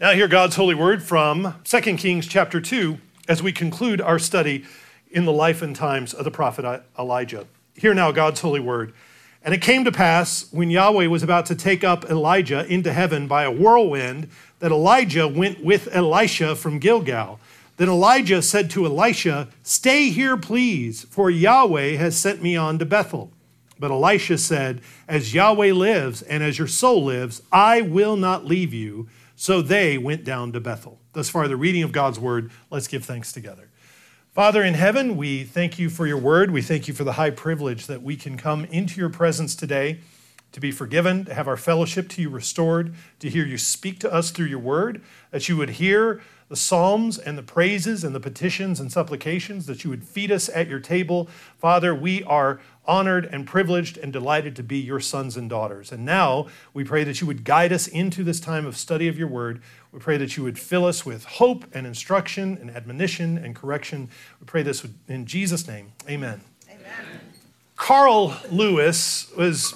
Now, hear God's holy word from 2 Kings chapter 2 as we conclude our study in the life and times of the prophet Elijah. Hear now God's holy word. And it came to pass when Yahweh was about to take up Elijah into heaven by a whirlwind that Elijah went with Elisha from Gilgal. Then Elijah said to Elisha, Stay here, please, for Yahweh has sent me on to Bethel. But Elisha said, As Yahweh lives and as your soul lives, I will not leave you. So they went down to Bethel. Thus far, the reading of God's word. Let's give thanks together. Father in heaven, we thank you for your word. We thank you for the high privilege that we can come into your presence today to be forgiven, to have our fellowship to you restored, to hear you speak to us through your word, that you would hear the psalms and the praises and the petitions and supplications, that you would feed us at your table. Father, we are honored and privileged and delighted to be your sons and daughters. And now we pray that you would guide us into this time of study of your word. We pray that you would fill us with hope and instruction and admonition and correction. We pray this in Jesus' name. Amen. Amen. Carl Lewis was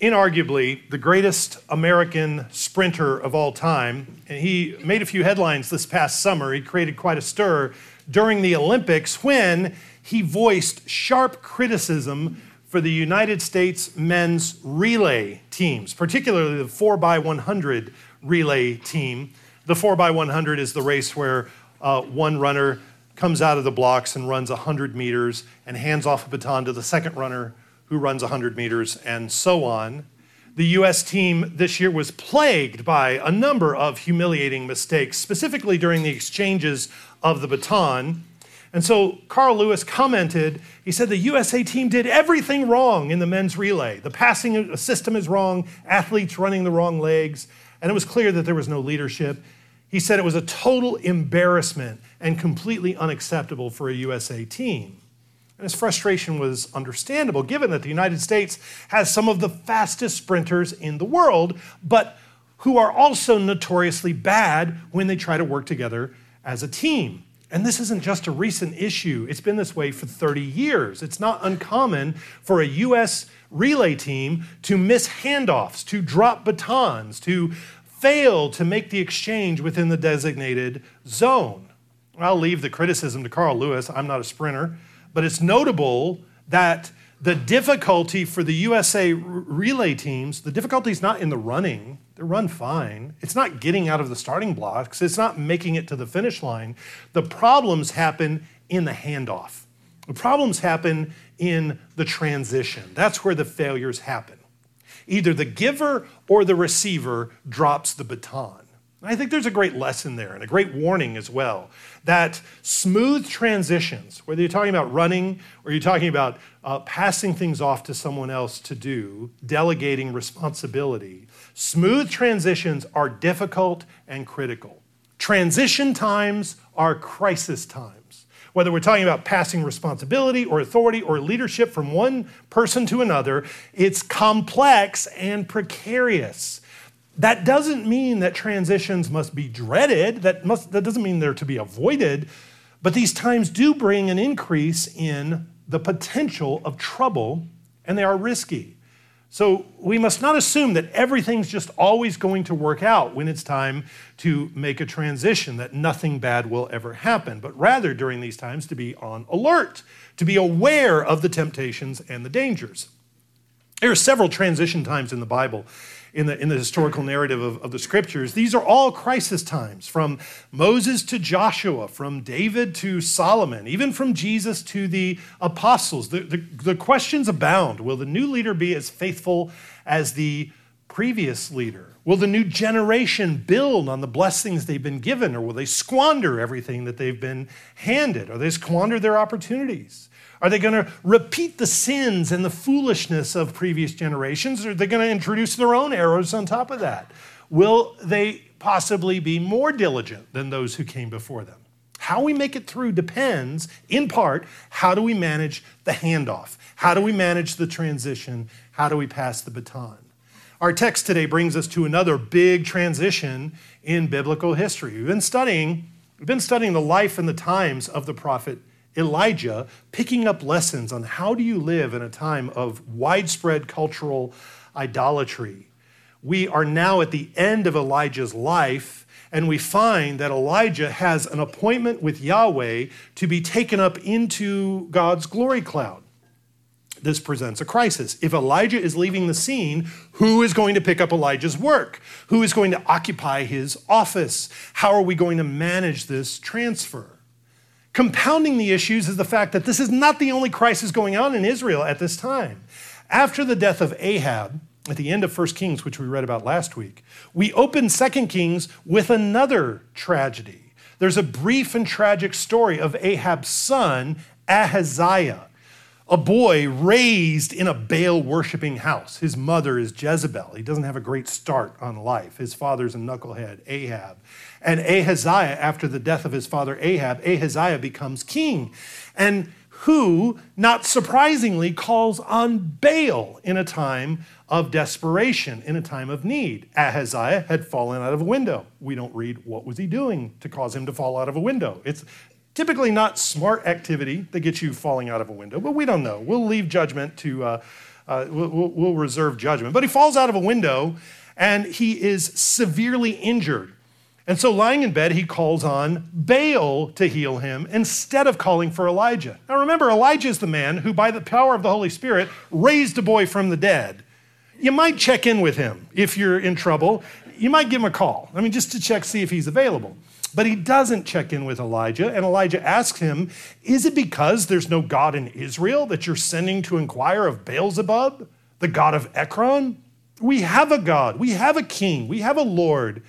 inarguably the greatest American sprinter of all time. And he made a few headlines this past summer. He created quite a stir during the Olympics when he voiced sharp criticism for the United States men's relay teams, particularly the 4x100 relay team. The 4x100 is the race where uh, one runner comes out of the blocks and runs 100 meters and hands off a baton to the second runner who runs 100 meters, and so on. The US team this year was plagued by a number of humiliating mistakes, specifically during the exchanges of the baton. And so Carl Lewis commented, he said the USA team did everything wrong in the men's relay. The passing system is wrong, athletes running the wrong legs, and it was clear that there was no leadership. He said it was a total embarrassment and completely unacceptable for a USA team. And his frustration was understandable, given that the United States has some of the fastest sprinters in the world, but who are also notoriously bad when they try to work together as a team. And this isn't just a recent issue, it's been this way for 30 years. It's not uncommon for a U.S. relay team to miss handoffs, to drop batons, to fail to make the exchange within the designated zone. I'll leave the criticism to Carl Lewis. I'm not a sprinter. But it's notable that the difficulty for the USA relay teams, the difficulty is not in the running. They run fine. It's not getting out of the starting blocks. It's not making it to the finish line. The problems happen in the handoff. The problems happen in the transition. That's where the failures happen. Either the giver or the receiver drops the baton. I think there's a great lesson there and a great warning as well that smooth transitions, whether you're talking about running or you're talking about uh, passing things off to someone else to do, delegating responsibility, smooth transitions are difficult and critical. Transition times are crisis times. Whether we're talking about passing responsibility or authority or leadership from one person to another, it's complex and precarious. That doesn't mean that transitions must be dreaded, that, must, that doesn't mean they're to be avoided, but these times do bring an increase in the potential of trouble, and they are risky. So we must not assume that everything's just always going to work out when it's time to make a transition, that nothing bad will ever happen, but rather during these times to be on alert, to be aware of the temptations and the dangers. There are several transition times in the Bible in the, in the historical narrative of, of the scriptures, these are all crisis times from Moses to Joshua, from David to Solomon, even from Jesus to the apostles. The, the, the questions abound. Will the new leader be as faithful as the previous leader? Will the new generation build on the blessings they've been given, or will they squander everything that they've been handed? Or they squander their opportunities? Are they going to repeat the sins and the foolishness of previous generations? Or are they going to introduce their own errors on top of that? Will they possibly be more diligent than those who came before them? How we make it through depends, in part, how do we manage the handoff? How do we manage the transition? How do we pass the baton? Our text today brings us to another big transition in biblical history. We've been studying, we've been studying the life and the times of the prophet Elijah picking up lessons on how do you live in a time of widespread cultural idolatry. We are now at the end of Elijah's life, and we find that Elijah has an appointment with Yahweh to be taken up into God's glory cloud. This presents a crisis. If Elijah is leaving the scene, who is going to pick up Elijah's work? Who is going to occupy his office? How are we going to manage this transfer? Compounding the issues is the fact that this is not the only crisis going on in Israel at this time. After the death of Ahab, at the end of 1 Kings, which we read about last week, we open 2 Kings with another tragedy. There's a brief and tragic story of Ahab's son, Ahaziah, a boy raised in a Baal worshiping house. His mother is Jezebel. He doesn't have a great start on life. His father's a knucklehead, Ahab. And Ahaziah, after the death of his father Ahab, Ahaziah becomes king. And who, not surprisingly, calls on Baal in a time of desperation, in a time of need. Ahaziah had fallen out of a window. We don't read what was he doing to cause him to fall out of a window. It's typically not smart activity that gets you falling out of a window, but we don't know. We'll leave judgment to, uh, uh, we'll, we'll reserve judgment. But he falls out of a window and he is severely injured. And so, lying in bed, he calls on Baal to heal him instead of calling for Elijah. Now, remember, Elijah is the man who, by the power of the Holy Spirit, raised a boy from the dead. You might check in with him if you're in trouble. You might give him a call. I mean, just to check, see if he's available. But he doesn't check in with Elijah, and Elijah asks him, Is it because there's no God in Israel that you're sending to inquire of Beelzebub, the God of Ekron? We have a God, we have a king, we have a Lord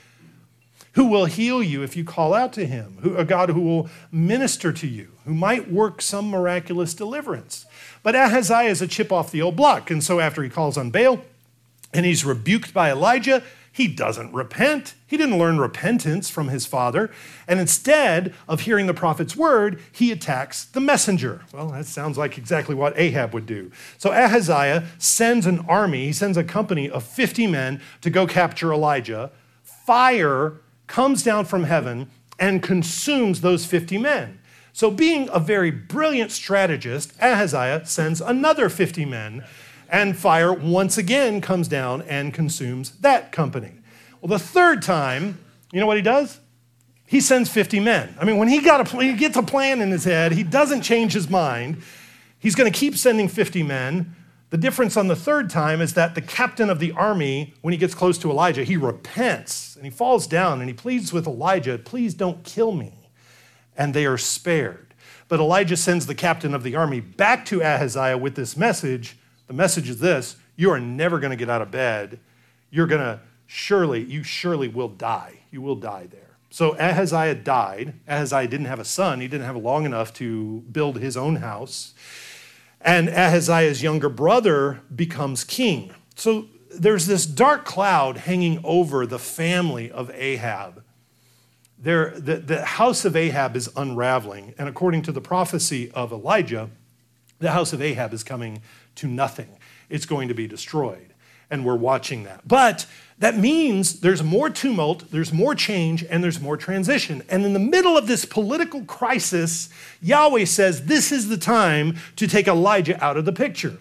who will heal you if you call out to him, who, a God who will minister to you, who might work some miraculous deliverance. But Ahaziah is a chip off the old block, and so after he calls on Baal and he's rebuked by Elijah, he doesn't repent. He didn't learn repentance from his father. And instead of hearing the prophet's word, he attacks the messenger. Well, that sounds like exactly what Ahab would do. So Ahaziah sends an army, he sends a company of 50 men to go capture Elijah. Fire comes down from heaven and consumes those 50 men. So, being a very brilliant strategist, Ahaziah sends another 50 men, and fire once again comes down and consumes that company. Well, the third time, you know what he does? He sends 50 men. I mean, when he, got a, he gets a plan in his head, he doesn't change his mind. He's going to keep sending 50 men the difference on the third time is that the captain of the army, when he gets close to Elijah, he repents and he falls down and he pleads with Elijah, Please don't kill me. And they are spared. But Elijah sends the captain of the army back to Ahaziah with this message. The message is this You are never going to get out of bed. You're going to surely, you surely will die. You will die there. So Ahaziah died. Ahaziah didn't have a son, he didn't have long enough to build his own house and Ahaziah's younger brother becomes king. So there's this dark cloud hanging over the family of Ahab. There, the, the house of Ahab is unraveling, and according to the prophecy of Elijah, the house of Ahab is coming to nothing. It's going to be destroyed, and we're watching that. But that means there's more tumult, there's more change, and there's more transition. And in the middle of this political crisis, Yahweh says this is the time to take Elijah out of the picture.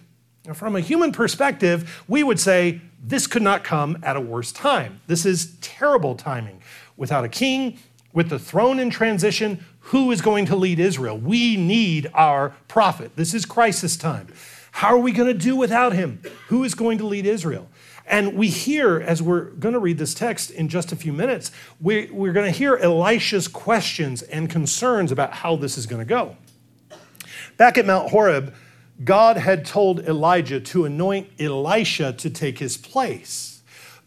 Now, from a human perspective, we would say this could not come at a worse time. This is terrible timing. Without a king, with the throne in transition, who is going to lead Israel? We need our prophet. This is crisis time. How are we going to do without him? Who is going to lead Israel? And we hear, as we're going to read this text in just a few minutes, we, we're going to hear Elisha's questions and concerns about how this is going to go. Back at Mount Horeb, God had told Elijah to anoint Elisha to take his place.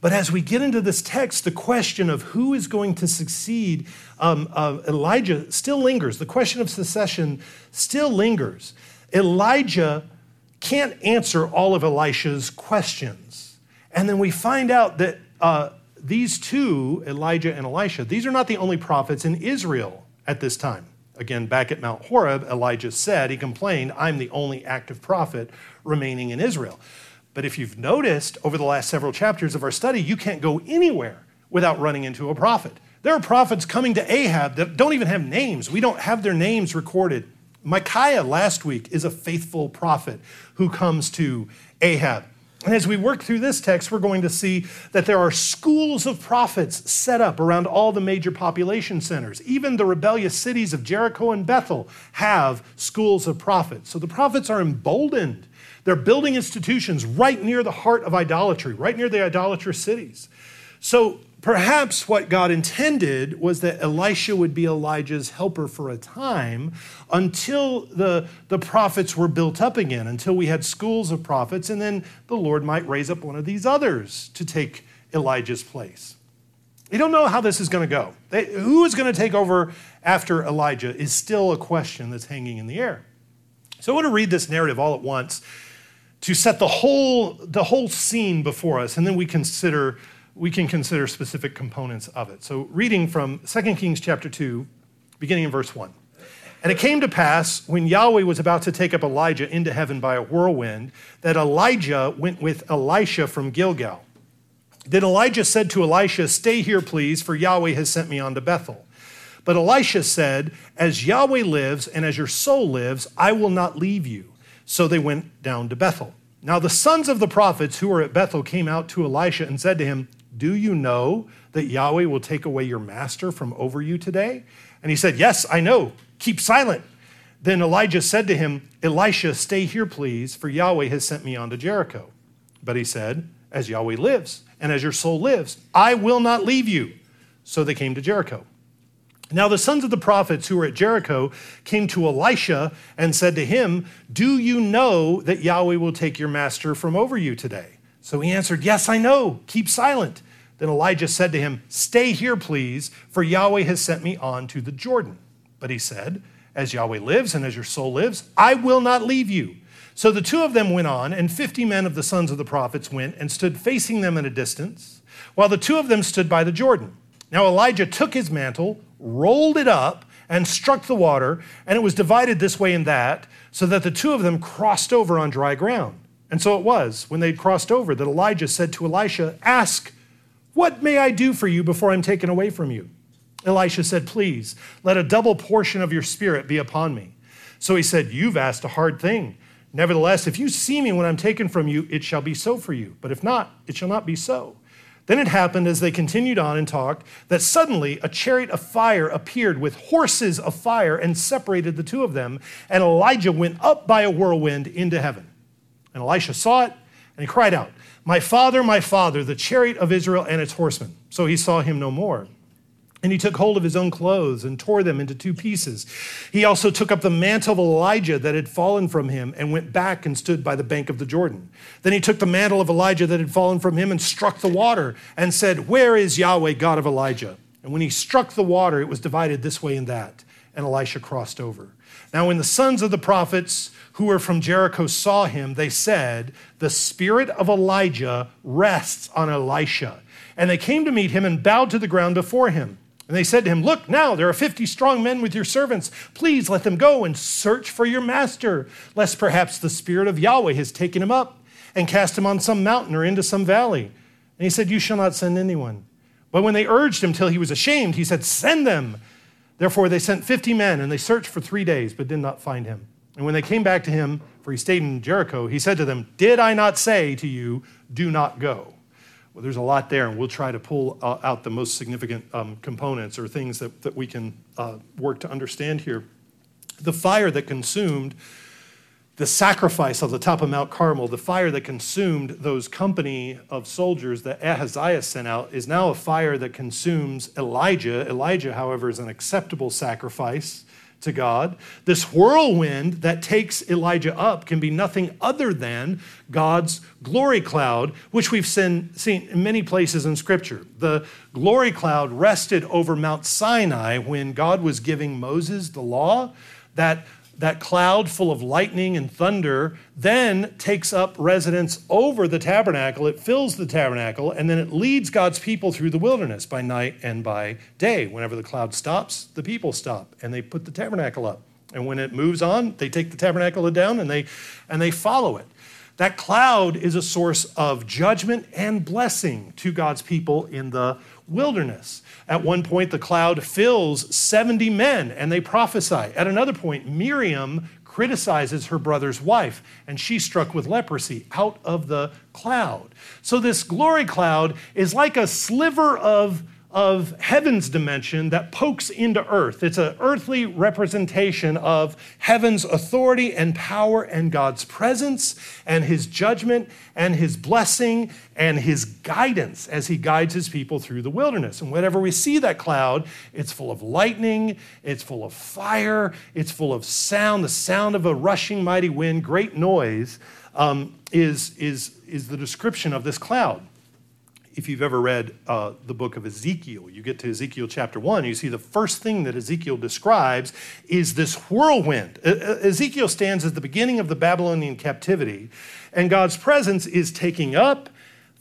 But as we get into this text, the question of who is going to succeed um, uh, Elijah still lingers. The question of succession still lingers. Elijah can't answer all of Elisha's questions. And then we find out that uh, these two, Elijah and Elisha, these are not the only prophets in Israel at this time. Again, back at Mount Horeb, Elijah said, he complained, I'm the only active prophet remaining in Israel. But if you've noticed over the last several chapters of our study, you can't go anywhere without running into a prophet. There are prophets coming to Ahab that don't even have names. We don't have their names recorded. Micaiah last week is a faithful prophet who comes to Ahab And as we work through this text, we're going to see that there are schools of prophets set up around all the major population centers. Even the rebellious cities of Jericho and Bethel have schools of prophets. So the prophets are emboldened. They're building institutions right near the heart of idolatry, right near the idolatrous cities. So Perhaps what God intended was that Elisha would be Elijah's helper for a time until the, the prophets were built up again, until we had schools of prophets, and then the Lord might raise up one of these others to take Elijah's place. We don't know how this is going to go. They, who is going to take over after Elijah is still a question that's hanging in the air. So I want to read this narrative all at once to set the whole, the whole scene before us, and then we consider we can consider specific components of it. So, reading from 2 Kings chapter 2, beginning in verse 1. And it came to pass when Yahweh was about to take up Elijah into heaven by a whirlwind that Elijah went with Elisha from Gilgal. Then Elijah said to Elisha, Stay here, please, for Yahweh has sent me on to Bethel. But Elisha said, As Yahweh lives and as your soul lives, I will not leave you. So they went down to Bethel. Now the sons of the prophets who were at Bethel came out to Elisha and said to him, do you know that Yahweh will take away your master from over you today? And he said, Yes, I know. Keep silent. Then Elijah said to him, Elisha, stay here, please, for Yahweh has sent me on to Jericho. But he said, As Yahweh lives, and as your soul lives, I will not leave you. So they came to Jericho. Now the sons of the prophets who were at Jericho came to Elisha and said to him, Do you know that Yahweh will take your master from over you today? So he answered, Yes, I know. Keep silent. Then Elijah said to him, Stay here, please, for Yahweh has sent me on to the Jordan. But he said, As Yahweh lives and as your soul lives, I will not leave you. So the two of them went on, and fifty men of the sons of the prophets went and stood facing them at a distance, while the two of them stood by the Jordan. Now Elijah took his mantle, rolled it up, and struck the water, and it was divided this way and that, so that the two of them crossed over on dry ground. And so it was, when they'd crossed over, that Elijah said to Elisha, Ask, what may I do for you before I'm taken away from you? Elisha said, Please, let a double portion of your spirit be upon me. So he said, You've asked a hard thing. Nevertheless, if you see me when I'm taken from you, it shall be so for you. But if not, it shall not be so. Then it happened as they continued on and talked that suddenly a chariot of fire appeared with horses of fire and separated the two of them. And Elijah went up by a whirlwind into heaven. And Elisha saw it, and he cried out, My father, my father, the chariot of Israel and its horsemen. So he saw him no more. And he took hold of his own clothes and tore them into two pieces. He also took up the mantle of Elijah that had fallen from him and went back and stood by the bank of the Jordan. Then he took the mantle of Elijah that had fallen from him and struck the water and said, Where is Yahweh, God of Elijah? And when he struck the water, it was divided this way and that. And Elisha crossed over. Now, when the sons of the prophets who were from Jericho saw him, they said, The spirit of Elijah rests on Elisha. And they came to meet him and bowed to the ground before him. And they said to him, Look, now there are 50 strong men with your servants. Please let them go and search for your master, lest perhaps the spirit of Yahweh has taken him up and cast him on some mountain or into some valley. And he said, You shall not send anyone. But when they urged him till he was ashamed, he said, Send them. Therefore they sent 50 men, and they searched for three days, but did not find him. And when they came back to him, for he stayed in Jericho, he said to them, Did I not say to you, do not go? Well, there's a lot there, and we'll try to pull uh, out the most significant um, components or things that, that we can uh, work to understand here. The fire that consumed the sacrifice on the top of Mount Carmel, the fire that consumed those company of soldiers that Ahaziah sent out, is now a fire that consumes Elijah. Elijah, however, is an acceptable sacrifice to God. This whirlwind that takes Elijah up can be nothing other than God's glory cloud, which we've seen, seen in many places in Scripture. The glory cloud rested over Mount Sinai when God was giving Moses the law. That that cloud full of lightning and thunder then takes up residence over the tabernacle. It fills the tabernacle, and then it leads God's people through the wilderness by night and by day. Whenever the cloud stops, the people stop, and they put the tabernacle up. And when it moves on, they take the tabernacle down and they, and they follow it. That cloud is a source of judgment and blessing to God's people in the wilderness. At one point, the cloud fills 70 men and they prophesy. At another point, Miriam criticizes her brother's wife, and she's struck with leprosy out of the cloud. So, this glory cloud is like a sliver of of heaven's dimension that pokes into earth. It's an earthly representation of heaven's authority and power and God's presence and his judgment and his blessing and his guidance as he guides his people through the wilderness. And whenever we see that cloud, it's full of lightning, it's full of fire, it's full of sound, the sound of a rushing mighty wind, great noise um, is, is, is the description of this cloud if you've ever read uh, the book of Ezekiel, you get to Ezekiel chapter one, you see the first thing that Ezekiel describes is this whirlwind. Ezekiel stands at the beginning of the Babylonian captivity, and God's presence is taking up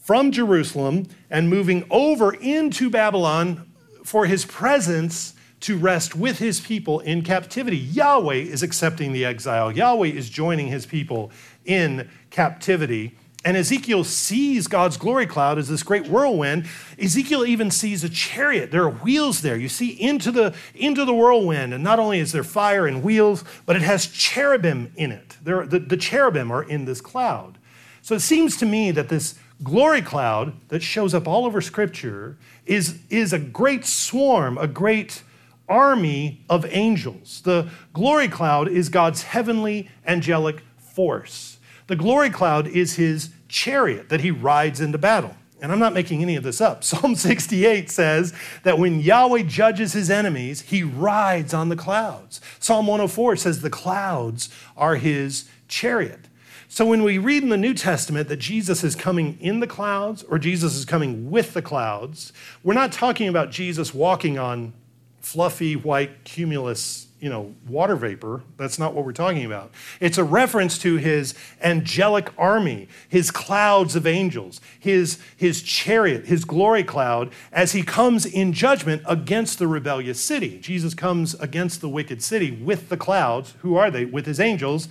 from Jerusalem and moving over into Babylon for his presence to rest with his people in captivity. Yahweh is accepting the exile, Yahweh is joining his people in captivity. And Ezekiel sees God's glory cloud as this great whirlwind. Ezekiel even sees a chariot. There are wheels there. You see into the, into the whirlwind. And not only is there fire and wheels, but it has cherubim in it. There, the, the cherubim are in this cloud. So it seems to me that this glory cloud that shows up all over Scripture is, is a great swarm, a great army of angels. The glory cloud is God's heavenly angelic force. The glory cloud is his chariot that he rides into battle. And I'm not making any of this up. Psalm 68 says that when Yahweh judges his enemies, he rides on the clouds. Psalm 104 says the clouds are his chariot. So when we read in the New Testament that Jesus is coming in the clouds or Jesus is coming with the clouds, we're not talking about Jesus walking on fluffy white cumulus you know, water vapor. That's not what we're talking about. It's a reference to his angelic army, his clouds of angels, his, his chariot, his glory cloud, as he comes in judgment against the rebellious city. Jesus comes against the wicked city with the clouds. Who are they? With his angels.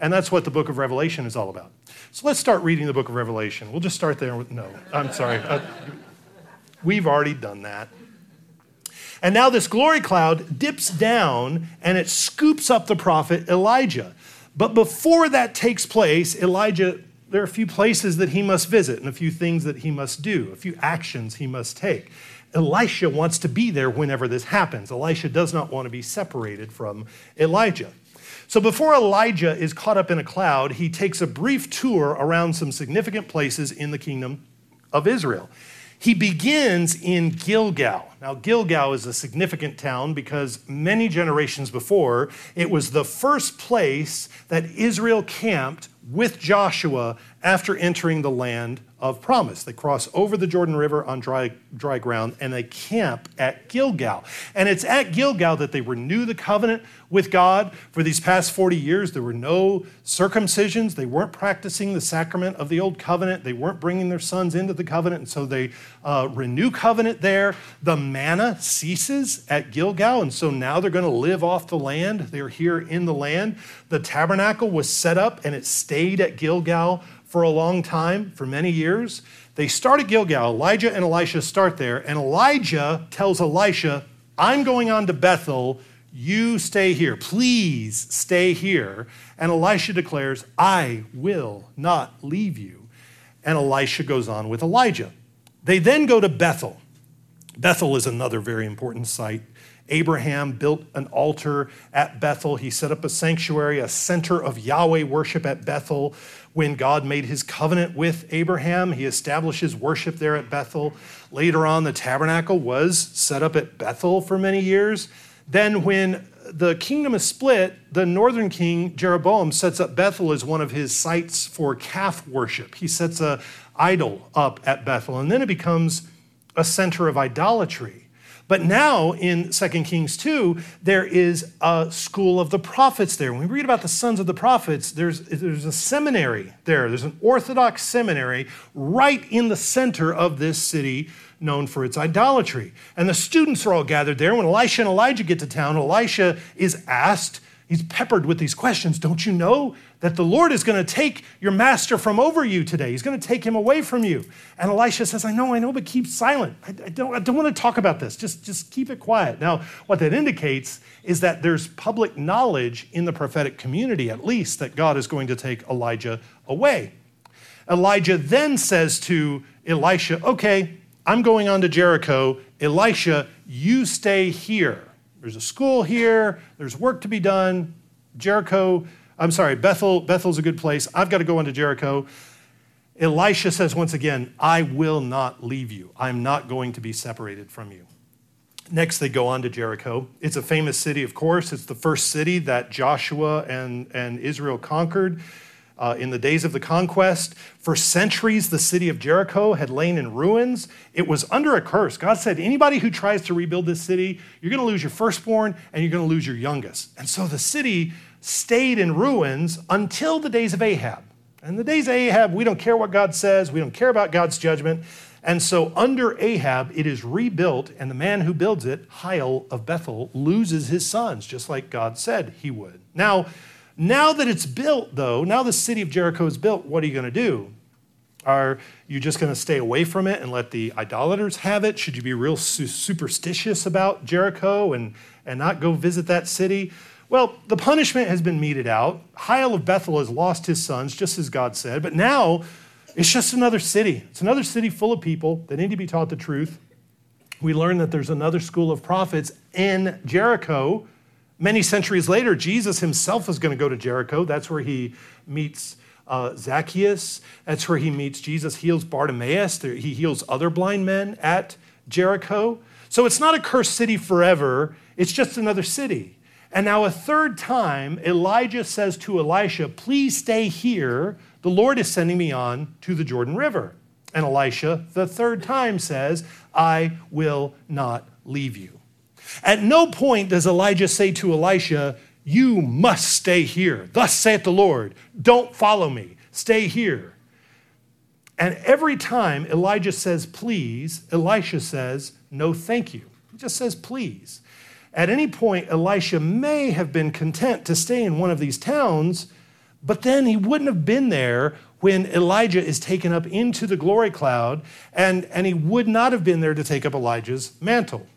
And that's what the book of Revelation is all about. So let's start reading the book of Revelation. We'll just start there with, no, I'm sorry. Uh, we've already done that. And now this glory cloud dips down and it scoops up the prophet Elijah. But before that takes place, Elijah, there are a few places that he must visit and a few things that he must do, a few actions he must take. Elisha wants to be there whenever this happens. Elisha does not want to be separated from Elijah. So before Elijah is caught up in a cloud, he takes a brief tour around some significant places in the kingdom of Israel. He begins in Gilgal. Now, Gilgal is a significant town because many generations before, it was the first place that Israel camped with Joshua after entering the land of promise. They cross over the Jordan River on dry, dry ground and they camp at Gilgal. And it's at Gilgal that they renew the covenant with God. For these past 40 years, there were no circumcisions. They weren't practicing the sacrament of the old covenant. They weren't bringing their sons into the covenant. And so they uh, renew covenant there. The manna ceases at Gilgal. And so now they're going to live off the land. They're here in the land. The tabernacle was set up and it stayed at Gilgal for a long time, for many years. They start at Gilgal. Elijah and Elisha start there, and Elijah tells Elisha, I'm going on to Bethel. You stay here. Please stay here. And Elisha declares, I will not leave you. And Elisha goes on with Elijah. They then go to Bethel. Bethel is another very important site. Abraham built an altar at Bethel. He set up a sanctuary, a center of Yahweh worship at Bethel. When God made his covenant with Abraham, he establishes worship there at Bethel. Later on, the tabernacle was set up at Bethel for many years. Then, when the kingdom is split, the northern king, Jeroboam, sets up Bethel as one of his sites for calf worship. He sets a idol up at Bethel, and then it becomes a center of idolatry. But now in 2 Kings 2, there is a school of the prophets there. When we read about the sons of the prophets, there's, there's a seminary there. There's an Orthodox seminary right in the center of this city known for its idolatry. And the students are all gathered there. When Elisha and Elijah get to town, Elisha is asked, he's peppered with these questions. Don't you know that the Lord is going to take your master from over you today. He's going to take him away from you. And Elisha says, I know, I know, but keep silent. I, I, don't, I don't want to talk about this. Just, just keep it quiet. Now, what that indicates is that there's public knowledge in the prophetic community, at least, that God is going to take Elijah away. Elijah then says to Elisha, Okay, I'm going on to Jericho. Elisha, you stay here. There's a school here, there's work to be done. Jericho, I'm sorry, Bethel, Bethel's a good place. I've got to go into Jericho. Elisha says once again, I will not leave you. I'm not going to be separated from you. Next, they go on to Jericho. It's a famous city, of course. It's the first city that Joshua and, and Israel conquered uh, in the days of the conquest. For centuries, the city of Jericho had lain in ruins. It was under a curse. God said, anybody who tries to rebuild this city, you're going to lose your firstborn and you're going to lose your youngest. And so the city stayed in ruins until the days of Ahab. And the days of Ahab, we don't care what God says, we don't care about God's judgment. And so under Ahab, it is rebuilt, and the man who builds it, Hiel of Bethel, loses his sons, just like God said he would. Now, now that it's built, though, now the city of Jericho is built, what are you going to do? Are you just going to stay away from it and let the idolaters have it? Should you be real su- superstitious about Jericho and, and not go visit that city? Well, the punishment has been meted out. Hiel of Bethel has lost his sons, just as God said, but now it's just another city. It's another city full of people that need to be taught the truth. We learn that there's another school of prophets in Jericho. Many centuries later, Jesus himself is going to go to Jericho. That's where he meets uh, Zacchaeus. That's where he meets Jesus, heals Bartimaeus. He heals other blind men at Jericho. So it's not a cursed city forever, it's just another city. And now, a third time, Elijah says to Elisha, Please stay here. The Lord is sending me on to the Jordan River. And Elisha, the third time, says, I will not leave you. At no point does Elijah say to Elisha, You must stay here. Thus saith the Lord, Don't follow me, stay here. And every time Elijah says, Please, Elisha says, No, thank you. He just says, Please. At any point, Elisha may have been content to stay in one of these towns, but then he wouldn't have been there when Elijah is taken up into the glory cloud, and, and he would not have been there to take up Elijah's mantle.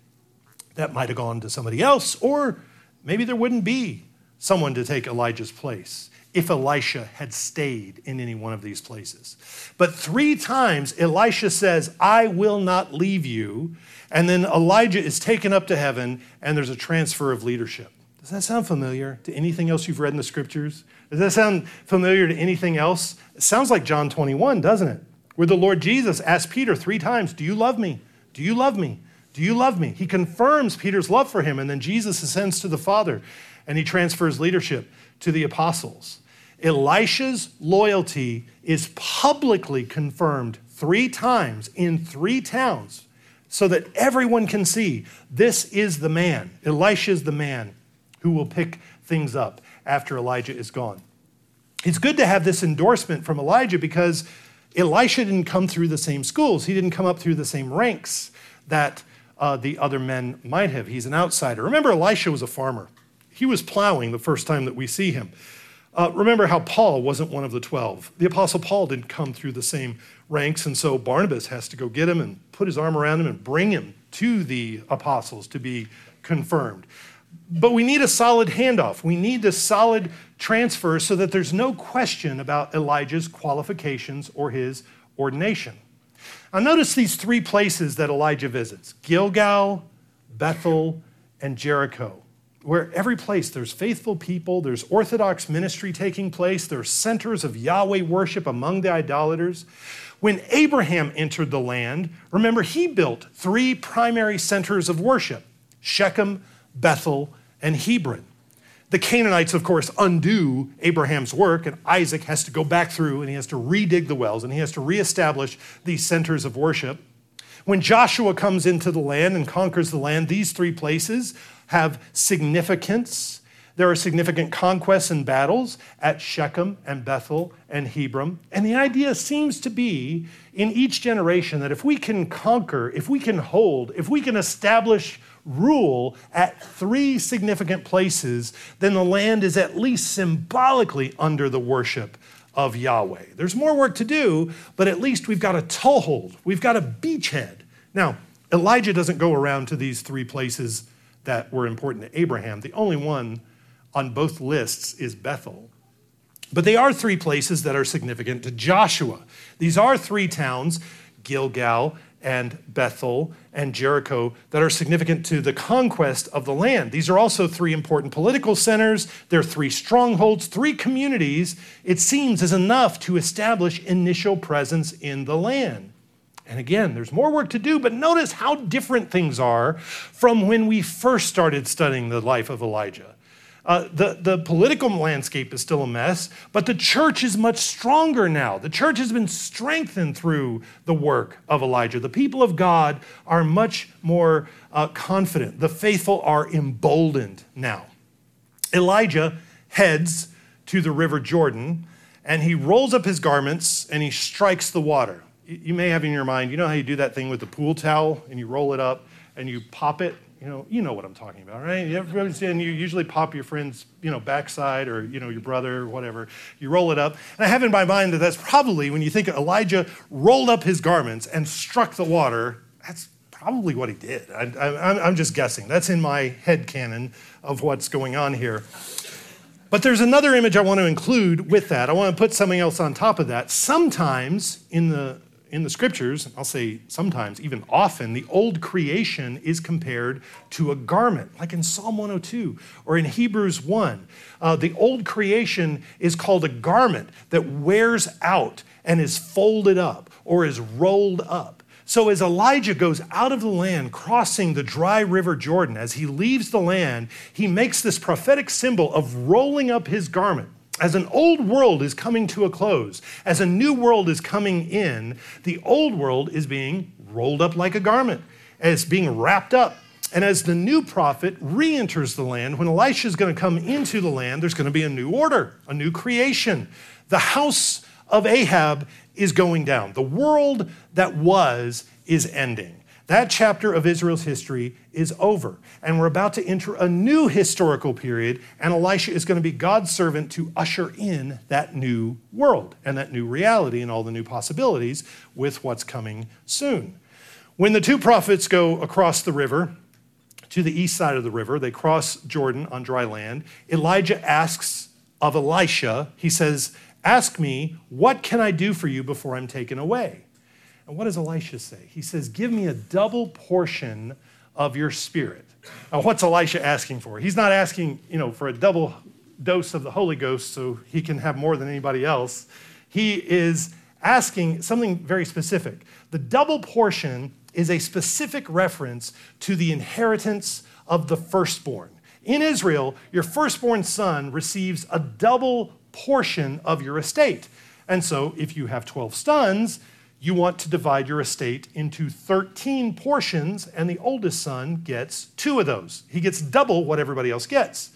That might have gone to somebody else, or maybe there wouldn't be someone to take Elijah's place if Elisha had stayed in any one of these places. But three times Elisha says, I will not leave you. And then Elijah is taken up to heaven, and there's a transfer of leadership. Does that sound familiar to anything else you've read in the scriptures? Does that sound familiar to anything else? It sounds like John 21, doesn't it? Where the Lord Jesus asked Peter three times, Do you love me? Do you love me? Do you love me? He confirms Peter's love for him, and then Jesus ascends to the Father and he transfers leadership to the apostles. Elisha's loyalty is publicly confirmed three times in three towns so that everyone can see this is the man. Elisha is the man who will pick things up after Elijah is gone. It's good to have this endorsement from Elijah because Elisha didn't come through the same schools, he didn't come up through the same ranks that uh, the other men might have. He's an outsider. Remember, Elisha was a farmer, he was plowing the first time that we see him. Uh, remember how Paul wasn't one of the 12. The Apostle Paul didn't come through the same ranks, and so Barnabas has to go get him and put his arm around him and bring him to the apostles to be confirmed. But we need a solid handoff. We need a solid transfer so that there's no question about Elijah's qualifications or his ordination. Now, notice these three places that Elijah visits Gilgal, Bethel, and Jericho where every place there's faithful people, there's Orthodox ministry taking place, there's centers of Yahweh worship among the idolaters. When Abraham entered the land, remember, he built three primary centers of worship Shechem, Bethel, and Hebron. The Canaanites, of course, undo Abraham's work, and Isaac has to go back through and he has to redig the wells and he has to reestablish these centers of worship. When Joshua comes into the land and conquers the land, these three places have significance. There are significant conquests and battles at Shechem and Bethel and Hebron. And the idea seems to be in each generation that if we can conquer, if we can hold, if we can establish rule at three significant places, then the land is at least symbolically under the worship of Yahweh. There's more work to do, but at least we've got a toehold, we've got a beachhead. Now, Elijah doesn't go around to these three places that were important to Abraham. The only one on both lists is Bethel. But they are three places that are significant to Joshua. These are three towns, Gilgal and Bethel and Jericho, that are significant to the conquest of the land. These are also three important political centers. They're three strongholds, three communities, it seems, is enough to establish initial presence in the land. And again, there's more work to do, but notice how different things are from when we first started studying the life of Elijah. Uh, the, the political landscape is still a mess, but the church is much stronger now. The church has been strengthened through the work of Elijah. The people of God are much more uh, confident. The faithful are emboldened now. Elijah heads to the river Jordan and he rolls up his garments and he strikes the water. You may have in your mind, you know how you do that thing with the pool towel and you roll it up and you pop it you know, you know what I'm talking about, right? Everybody's and you usually pop your friend's, you know, backside or, you know, your brother or whatever. You roll it up. And I have in my mind that that's probably, when you think Elijah rolled up his garments and struck the water, that's probably what he did. I, am just guessing. That's in my head canon of what's going on here. But there's another image I want to include with that. I want to put something else on top of that. Sometimes in the in the scriptures, I'll say sometimes, even often, the old creation is compared to a garment, like in Psalm 102 or in Hebrews 1. Uh, the old creation is called a garment that wears out and is folded up or is rolled up. So, as Elijah goes out of the land, crossing the dry river Jordan, as he leaves the land, he makes this prophetic symbol of rolling up his garment as an old world is coming to a close, as a new world is coming in, the old world is being rolled up like a garment, it's being wrapped up. And as the new prophet re enters the land, when Elisha is going to come into the land, there's going to be a new order, a new creation. The house of Ahab is going down. The world that was is ending. That chapter of Israel's history is over, and we're about to enter a new historical period, and Elisha is going to be God's servant to usher in that new world and that new reality and all the new possibilities with what's coming soon. When the two prophets go across the river, to the east side of the river, they cross Jordan on dry land. Elijah asks of Elisha, he says, Ask me, what can I do for you before I'm taken away? And what does Elisha say? He says, Give me a double portion of your spirit. Now, what's Elisha asking for? He's not asking, you know, for a double dose of the Holy Ghost so he can have more than anybody else. He is asking something very specific. The double portion is a specific reference to the inheritance of the firstborn. In Israel, your firstborn son receives a double portion of your estate. And so, if you have 12 sons, you want to divide your estate into 13 portions, and the oldest son gets two of those. He gets double what everybody else gets.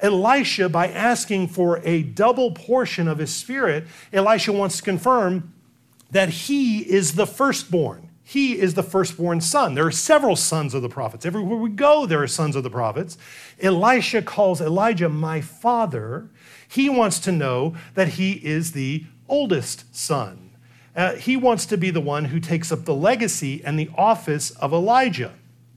Elisha, by asking for a double portion of his spirit, Elisha wants to confirm that he is the firstborn. He is the firstborn son. There are several sons of the prophets. Everywhere we go, there are sons of the prophets. Elisha calls Elijah my father. He wants to know that he is the oldest son. Uh, he wants to be the one who takes up the legacy and the office of Elijah.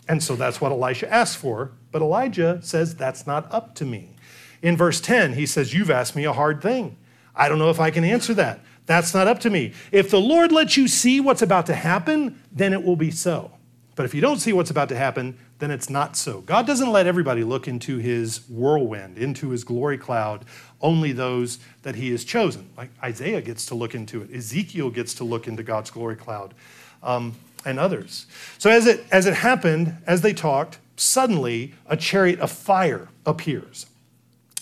And so that's what Elisha asks for. But Elijah says, That's not up to me. In verse 10, he says, You've asked me a hard thing. I don't know if I can answer that. That's not up to me. If the Lord lets you see what's about to happen, then it will be so. But if you don't see what's about to happen, then it's not so. God doesn't let everybody look into his whirlwind, into his glory cloud, only those that he has chosen. Like Isaiah gets to look into it, Ezekiel gets to look into God's glory cloud, um, and others. So as it, as it happened, as they talked, suddenly a chariot of fire appears.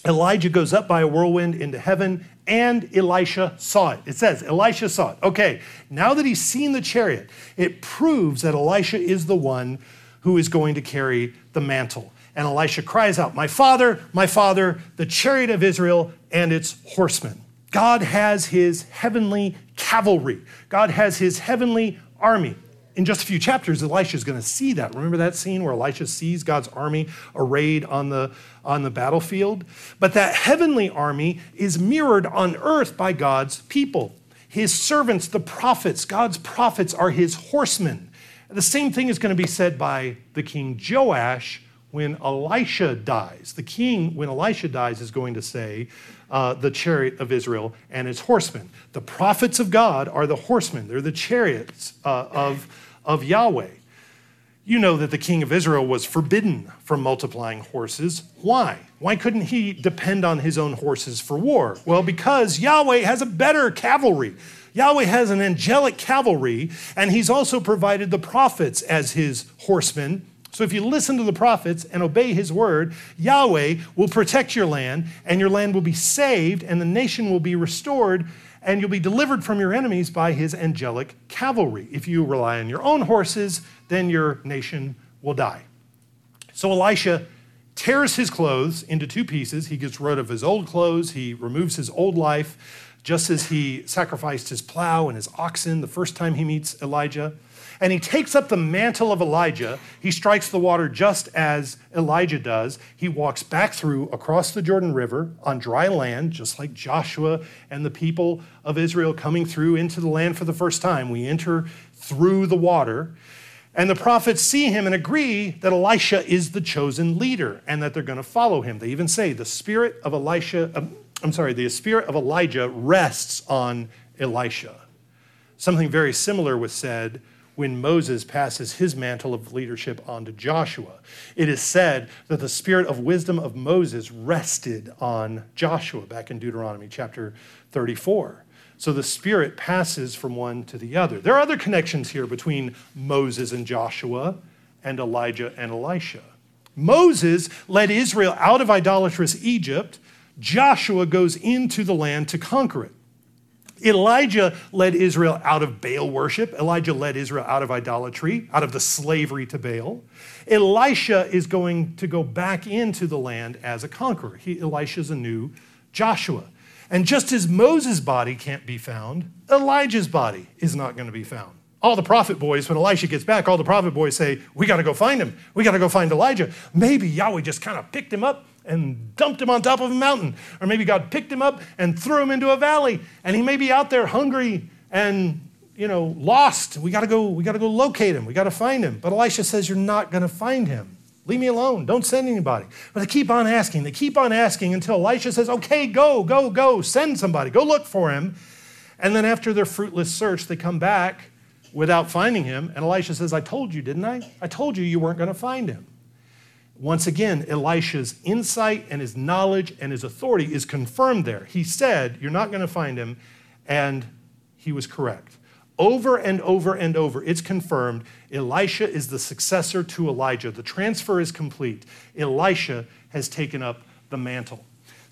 Elijah goes up by a whirlwind into heaven, and Elisha saw it. It says, Elisha saw it. Okay, now that he's seen the chariot, it proves that Elisha is the one who is going to carry the mantle. And Elisha cries out, My father, my father, the chariot of Israel and its horsemen. God has his heavenly cavalry, God has his heavenly army. in just a few chapters, Elisha is going to see that. Remember that scene where Elisha sees God's army arrayed on the, on the battlefield? But that heavenly army is mirrored on earth by God's people. His servants, the prophets, God's prophets are his horsemen. The same thing is going to be said by the king Joash when Elisha dies. The king, when Elisha dies, is going to say, uh, the chariot of Israel and its horsemen. The prophets of God are the horsemen, they're the chariots uh, of, of Yahweh. You know that the king of Israel was forbidden from multiplying horses. Why? Why couldn't he depend on his own horses for war? Well, because Yahweh has a better cavalry. Yahweh has an angelic cavalry, and he's also provided the prophets as his horsemen so if you listen to the prophets and obey his word, Yahweh will protect your land, and your land will be saved, and the nation will be restored, and you'll be delivered from your enemies by his angelic cavalry. If you rely on your own horses, then your nation will die. So Elisha tears his clothes into two pieces. He gets rid of his old clothes, he removes his old life, just as he sacrificed his plow and his oxen the first time he meets Elijah. And he takes up the mantle of Elijah. He strikes the water just as Elijah does. He walks back through across the Jordan River on dry land, just like Joshua and the people of Israel coming through into the land for the first time. We enter through the water. And the prophets see him and agree that Elisha is the chosen leader and that they're going to follow him. They even say the spirit of Elisha, um, I'm sorry, the spirit of Elijah rests on Elisha. Something very similar was said when Moses passes his mantle of leadership on to Joshua. It is said that the spirit of wisdom of Moses rested on Joshua back in Deuteronomy chapter 34. So the spirit passes from one to the other. There are other connections here between Moses and Joshua and Elijah and Elisha. Moses led Israel out of idolatrous Egypt. Joshua goes into the land to conquer it. Elijah led Israel out of Baal worship. Elijah led Israel out of idolatry, out of the slavery to Baal. Elisha is going to go back into the land as a conqueror. He, Elisha's a new Joshua. And just as Moses' body can't be found, Elijah's body is not going to be found. All the prophet boys, when Elisha gets back, all the prophet boys say, We got to go find him. We got to go find Elijah. Maybe Yahweh just kind of picked him up and dumped him on top of a mountain. Or maybe God picked him up and threw him into a valley. And he may be out there hungry and you know lost. We gotta go, we gotta go locate him. We gotta find him. But Elisha says, You're not gonna find him. Leave me alone. Don't send anybody. But they keep on asking. They keep on asking until Elisha says, Okay, go, go, go, send somebody, go look for him. And then after their fruitless search, they come back without finding him. And Elisha says, I told you, didn't I? I told you you weren't going to find him. Once again, Elisha's insight and his knowledge and his authority is confirmed there. He said, You're not going to find him, and he was correct. Over and over and over, it's confirmed Elisha is the successor to Elijah. The transfer is complete. Elisha has taken up the mantle.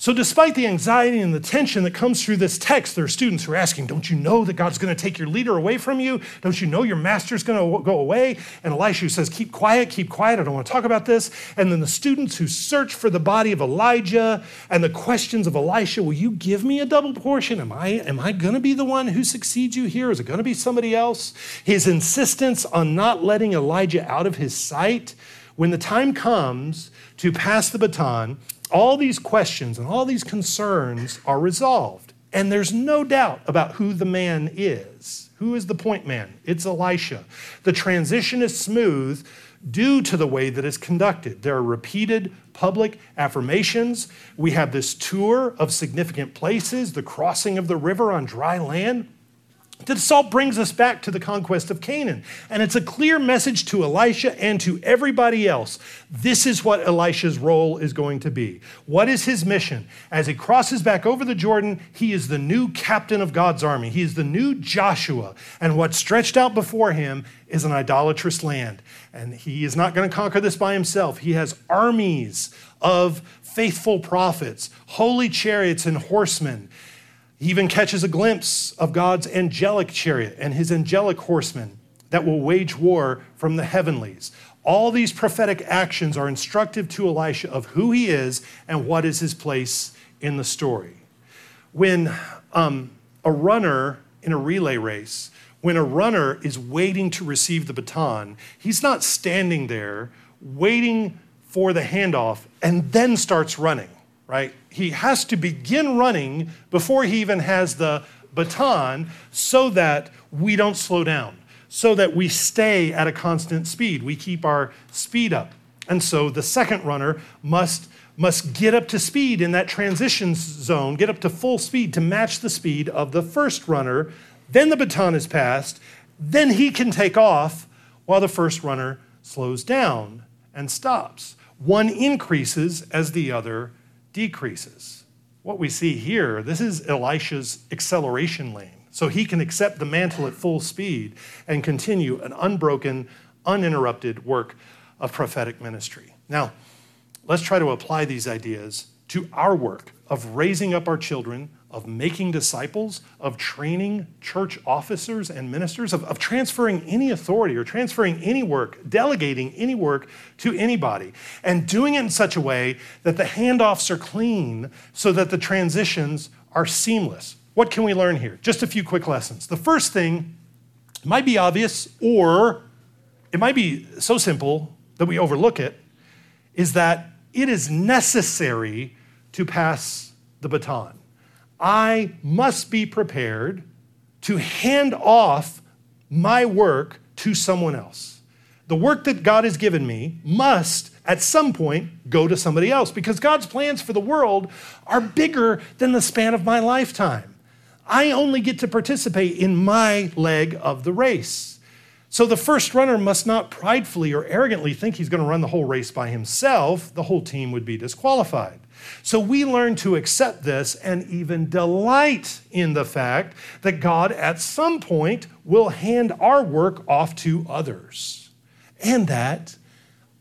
So, despite the anxiety and the tension that comes through this text, there are students who are asking, Don't you know that God's going to take your leader away from you? Don't you know your master's going to go away? And Elisha says, Keep quiet, keep quiet. I don't want to talk about this. And then the students who search for the body of Elijah and the questions of Elisha, Will you give me a double portion? Am I, am I going to be the one who succeeds you here? Is it going to be somebody else? His insistence on not letting Elijah out of his sight. When the time comes to pass the baton, all these questions and all these concerns are resolved. And there's no doubt about who the man is. Who is the point man? It's Elisha. The transition is smooth due to the way that it's conducted. There are repeated public affirmations. We have this tour of significant places, the crossing of the river on dry land. This all brings us back to the conquest of Canaan. And it's a clear message to Elisha and to everybody else. This is what Elisha's role is going to be. What is his mission? As he crosses back over the Jordan, he is the new captain of God's army. He is the new Joshua. And what's stretched out before him is an idolatrous land. And he is not going to conquer this by himself. He has armies of faithful prophets, holy chariots, and horsemen. He even catches a glimpse of God's angelic chariot and his angelic horsemen that will wage war from the heavenlies. All these prophetic actions are instructive to Elisha of who he is and what is his place in the story. When um, a runner in a relay race, when a runner is waiting to receive the baton, he's not standing there waiting for the handoff and then starts running, right? He has to begin running before he even has the baton so that we don't slow down, so that we stay at a constant speed. We keep our speed up. And so the second runner must, must get up to speed in that transition zone, get up to full speed to match the speed of the first runner. Then the baton is passed. Then he can take off while the first runner slows down and stops. One increases as the other decreases. What we see here, this is Elisha's acceleration lane. So he can accept the mantle at full speed and continue an unbroken, uninterrupted work of prophetic ministry. Now, let's try to apply these ideas to our work of raising up our children, of making disciples, of training church officers and ministers, of, of, transferring any authority or transferring any work, delegating any work to anybody, and doing it in such a way that the handoffs are clean so that the transitions are seamless. What can we learn here? Just a few quick lessons. The first thing might be obvious, or it might be so simple that we overlook it is that it is necessary to pass the baton. I must be prepared to hand off my work to someone else. The work that God has given me must, at some point, go to somebody else because God's plans for the world are bigger than the span of my lifetime. I only get to participate in my leg of the race. So the first runner must not pridefully or arrogantly think he's going to run the whole race by himself. The whole team would be disqualified. So we learn to accept this and even delight in the fact that God at some point will hand our work off to others. And that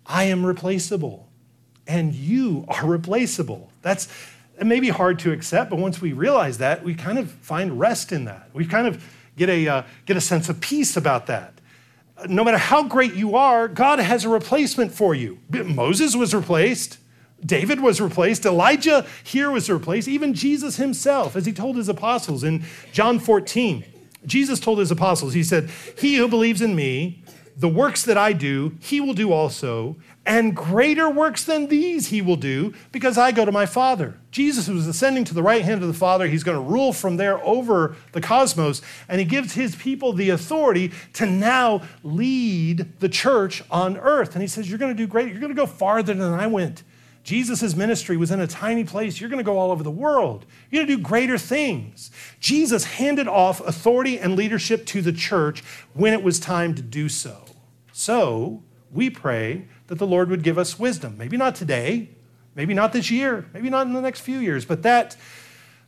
I am replaceable and you are replaceable. That's it may be hard to accept, but once we realize that, we kind of find rest in that. We kind of get a, uh, get a sense of peace about that no matter how great you are, God has a replacement for you. Moses was replaced. David was replaced. Elijah here was replaced. Even Jesus himself, as he told his apostles in John 14, Jesus told his apostles, He said, He who believes in me, the works that I do, he will do also, and greater works than these he will do, because I go to my Father. Jesus was ascending to the right hand of the Father. He's going to rule from there over the cosmos, and he gives his people the authority to now lead the church on earth. And he says, You're going to do great. You're going to go farther than I went. Jesus' ministry was in a tiny place. You're going to go all over the world. You're going to do greater things. Jesus handed off authority and leadership to the church when it was time to do so. So we pray that the Lord would give us wisdom. Maybe not today, maybe not this year, maybe not in the next few years, but that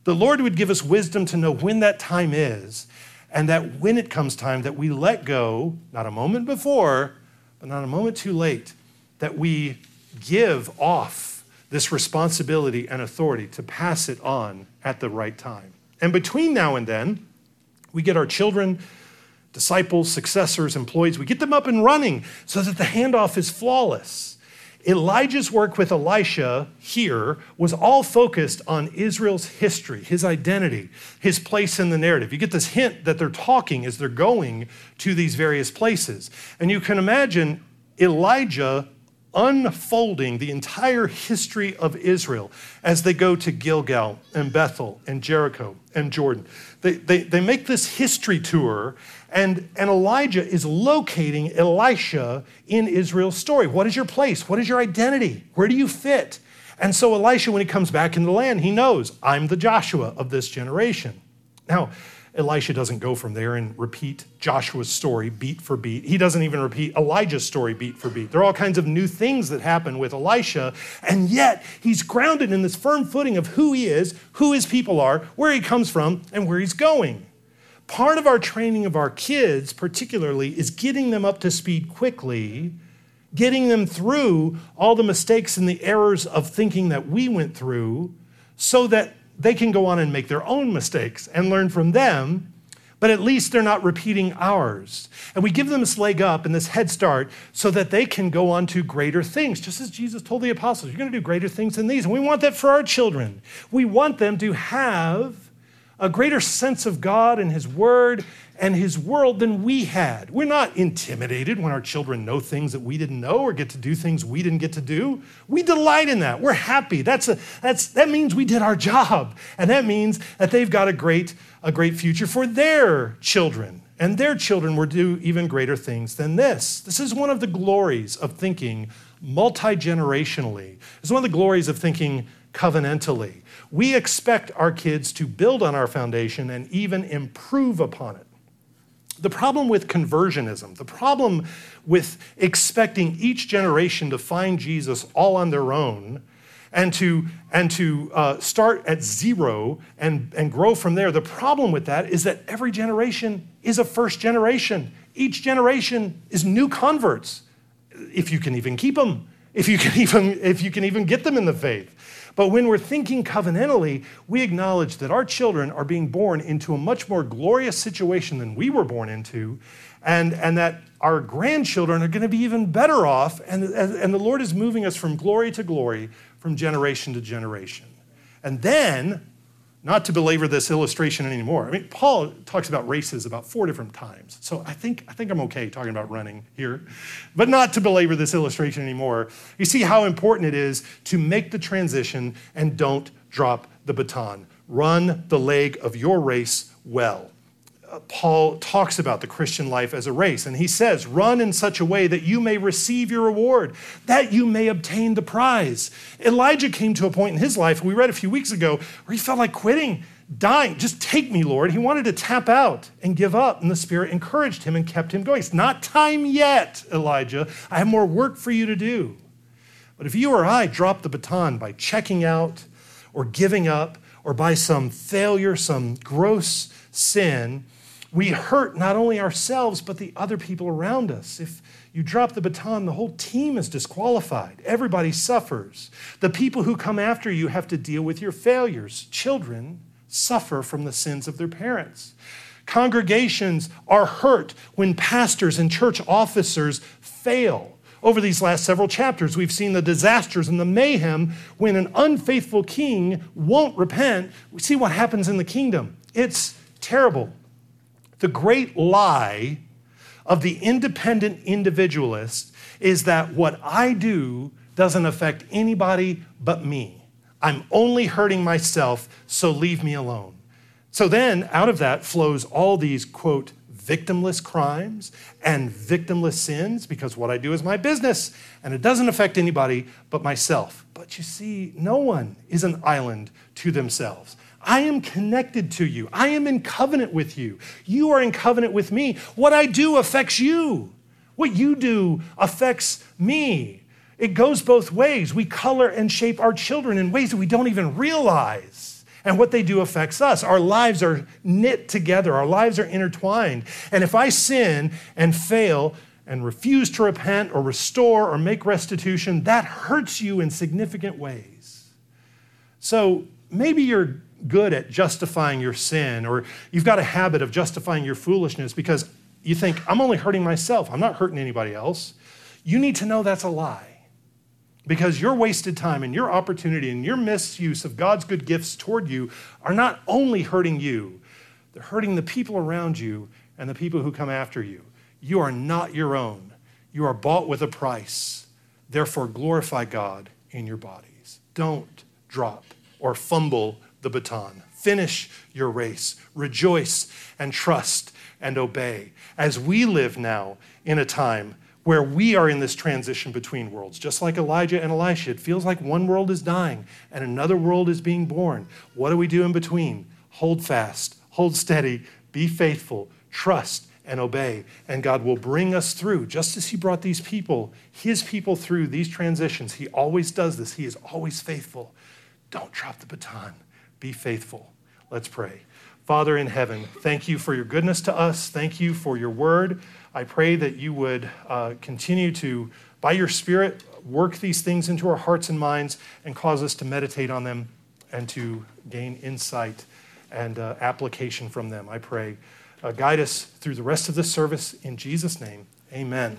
the Lord would give us wisdom to know when that time is, and that when it comes time, that we let go, not a moment before, but not a moment too late, that we give off this responsibility and authority to pass it on at the right time. And between now and then, we get our children disciples, successors, employees, we get them up and running so that the handoff is flawless. Elijah's work with Elisha here was all focused on Israel's history, his identity, his place in the narrative. You get this hint that they're talking as they're going to these various places. And you can imagine Elijah unfolding the entire history of Israel as they go to Gilgal and Bethel and Jericho and Jordan. They, they, they make this history tour and, and Elijah is locating Elisha in Israel's story. What is your place? What is your identity? Where do you fit? And so Elisha, when he comes back in the land, he knows, I'm the Joshua of this generation. Now, Elisha doesn't go from there and repeat Joshua's story beat for beat. He doesn't even repeat Elijah's story beat for beat. There are all kinds of new things that happen with Elisha, and yet he's grounded in this firm footing of who he is, who his people are, where he comes from, and where he's going. Part of our training of our kids, particularly, is getting them up to speed quickly, getting them through all the mistakes and the errors of thinking that we went through, so that they can go on and make their own mistakes and learn from them, but at least they're not repeating ours. And we give them this leg up and this head start so that they can go on to greater things, just as Jesus told the apostles, You're going to do greater things than these. And we want that for our children. We want them to have a greater sense of God and His Word and His world than we had. We're not intimidated when our children know things that we didn't know or get to do things we didn't get to do. We delight in that. We're happy. That's a, that's, that means we did our job. And that means that they've got a great, a great future for their children. And their children will do even greater things than this. This is one of the glories of thinking multi generationally. It's one of the glories of thinking covenantally. We expect our kids to build on our foundation and even improve upon it. The problem with conversionism, the problem with expecting each generation to find Jesus all on their own and to, and to uh, start at zero and, and grow from there, the problem with that is that every generation is a first generation. Each generation is new converts, if you can even keep them, if you can even, if you can even get them in the faith. But when we're thinking covenantally, we acknowledge that our children are being born into a much more glorious situation than we were born into, and, and that our grandchildren are going to be even better off. And, and the Lord is moving us from glory to glory, from generation to generation. And then not to belabor this illustration anymore. I mean, Paul talks about races about four different times. So I think, I think I'm okay talking about running here, but not to belabor this illustration anymore. You see how important it is to make the transition and don't drop the baton. Run the leg of your race well. Paul talks about the Christian life as a race, and he says, Run in such a way that you may receive your reward, that you may obtain the prize. Elijah came to a point in his life, we read a few weeks ago, where he felt like quitting, dying. Just take me, Lord. He wanted to tap out and give up, and the Spirit encouraged him and kept him going. It's not time yet, Elijah. I have more work for you to do. But if you or I drop the baton by checking out or giving up, or by some failure, some gross sin, we hurt not only ourselves, but the other people around us. If you drop the baton, the whole team is disqualified. Everybody suffers. The people who come after you have to deal with your failures. Children suffer from the sins of their parents. Congregations are hurt when pastors and church officers fail. Over these last several chapters, we've seen the disasters and the mayhem when an unfaithful king won't repent. We see what happens in the kingdom. It's terrible. The great lie of the independent individualist is that what I do doesn't affect anybody but me. I'm only hurting myself, so leave me alone. So then, out of that flows all these, quote, victimless crimes and victimless sins because what I do is my business and it doesn't affect anybody but myself. But you see, no one is an island to themselves. I am connected to you. I am in covenant with you. You are in covenant with me. What I do affects you. What you do affects me. It goes both ways. We color and shape our children in ways that we don't even realize. And what they do affects us. Our lives are knit together, our lives are intertwined. And if I sin and fail and refuse to repent or restore or make restitution, that hurts you in significant ways. So maybe you're good at justifying your sin, or you've got a habit of justifying your foolishness because you think, I'm only hurting myself, I'm not hurting anybody else. You need to know that's a lie. Because your wasted time and your opportunity and your misuse of God's good gifts toward you are not only hurting you, they're hurting the people around you and the people who come after you. You are not your own. You are bought with a price. Therefore, glorify God in your bodies. Don't drop or fumble the baton. Finish your race. Rejoice and trust and obey. As we live now in a time where we are in this transition between worlds, just like Elijah and Elisha, it feels like one world is dying and another world is being born. What do we do in between? Hold fast, hold steady, be faithful, trust, and obey. And God will bring us through, just as He brought these people, His people through these transitions. He always does this, He is always faithful. Don't drop the baton. Be faithful. Let's pray. Father in heaven, thank you for your goodness to us. Thank you for your word. I pray that you would uh, continue to, by your Spirit, work these things into our hearts and minds and cause us to meditate on them and to gain insight and uh, application from them. I pray. Uh, guide us through the rest of this service in Jesus' name. Amen.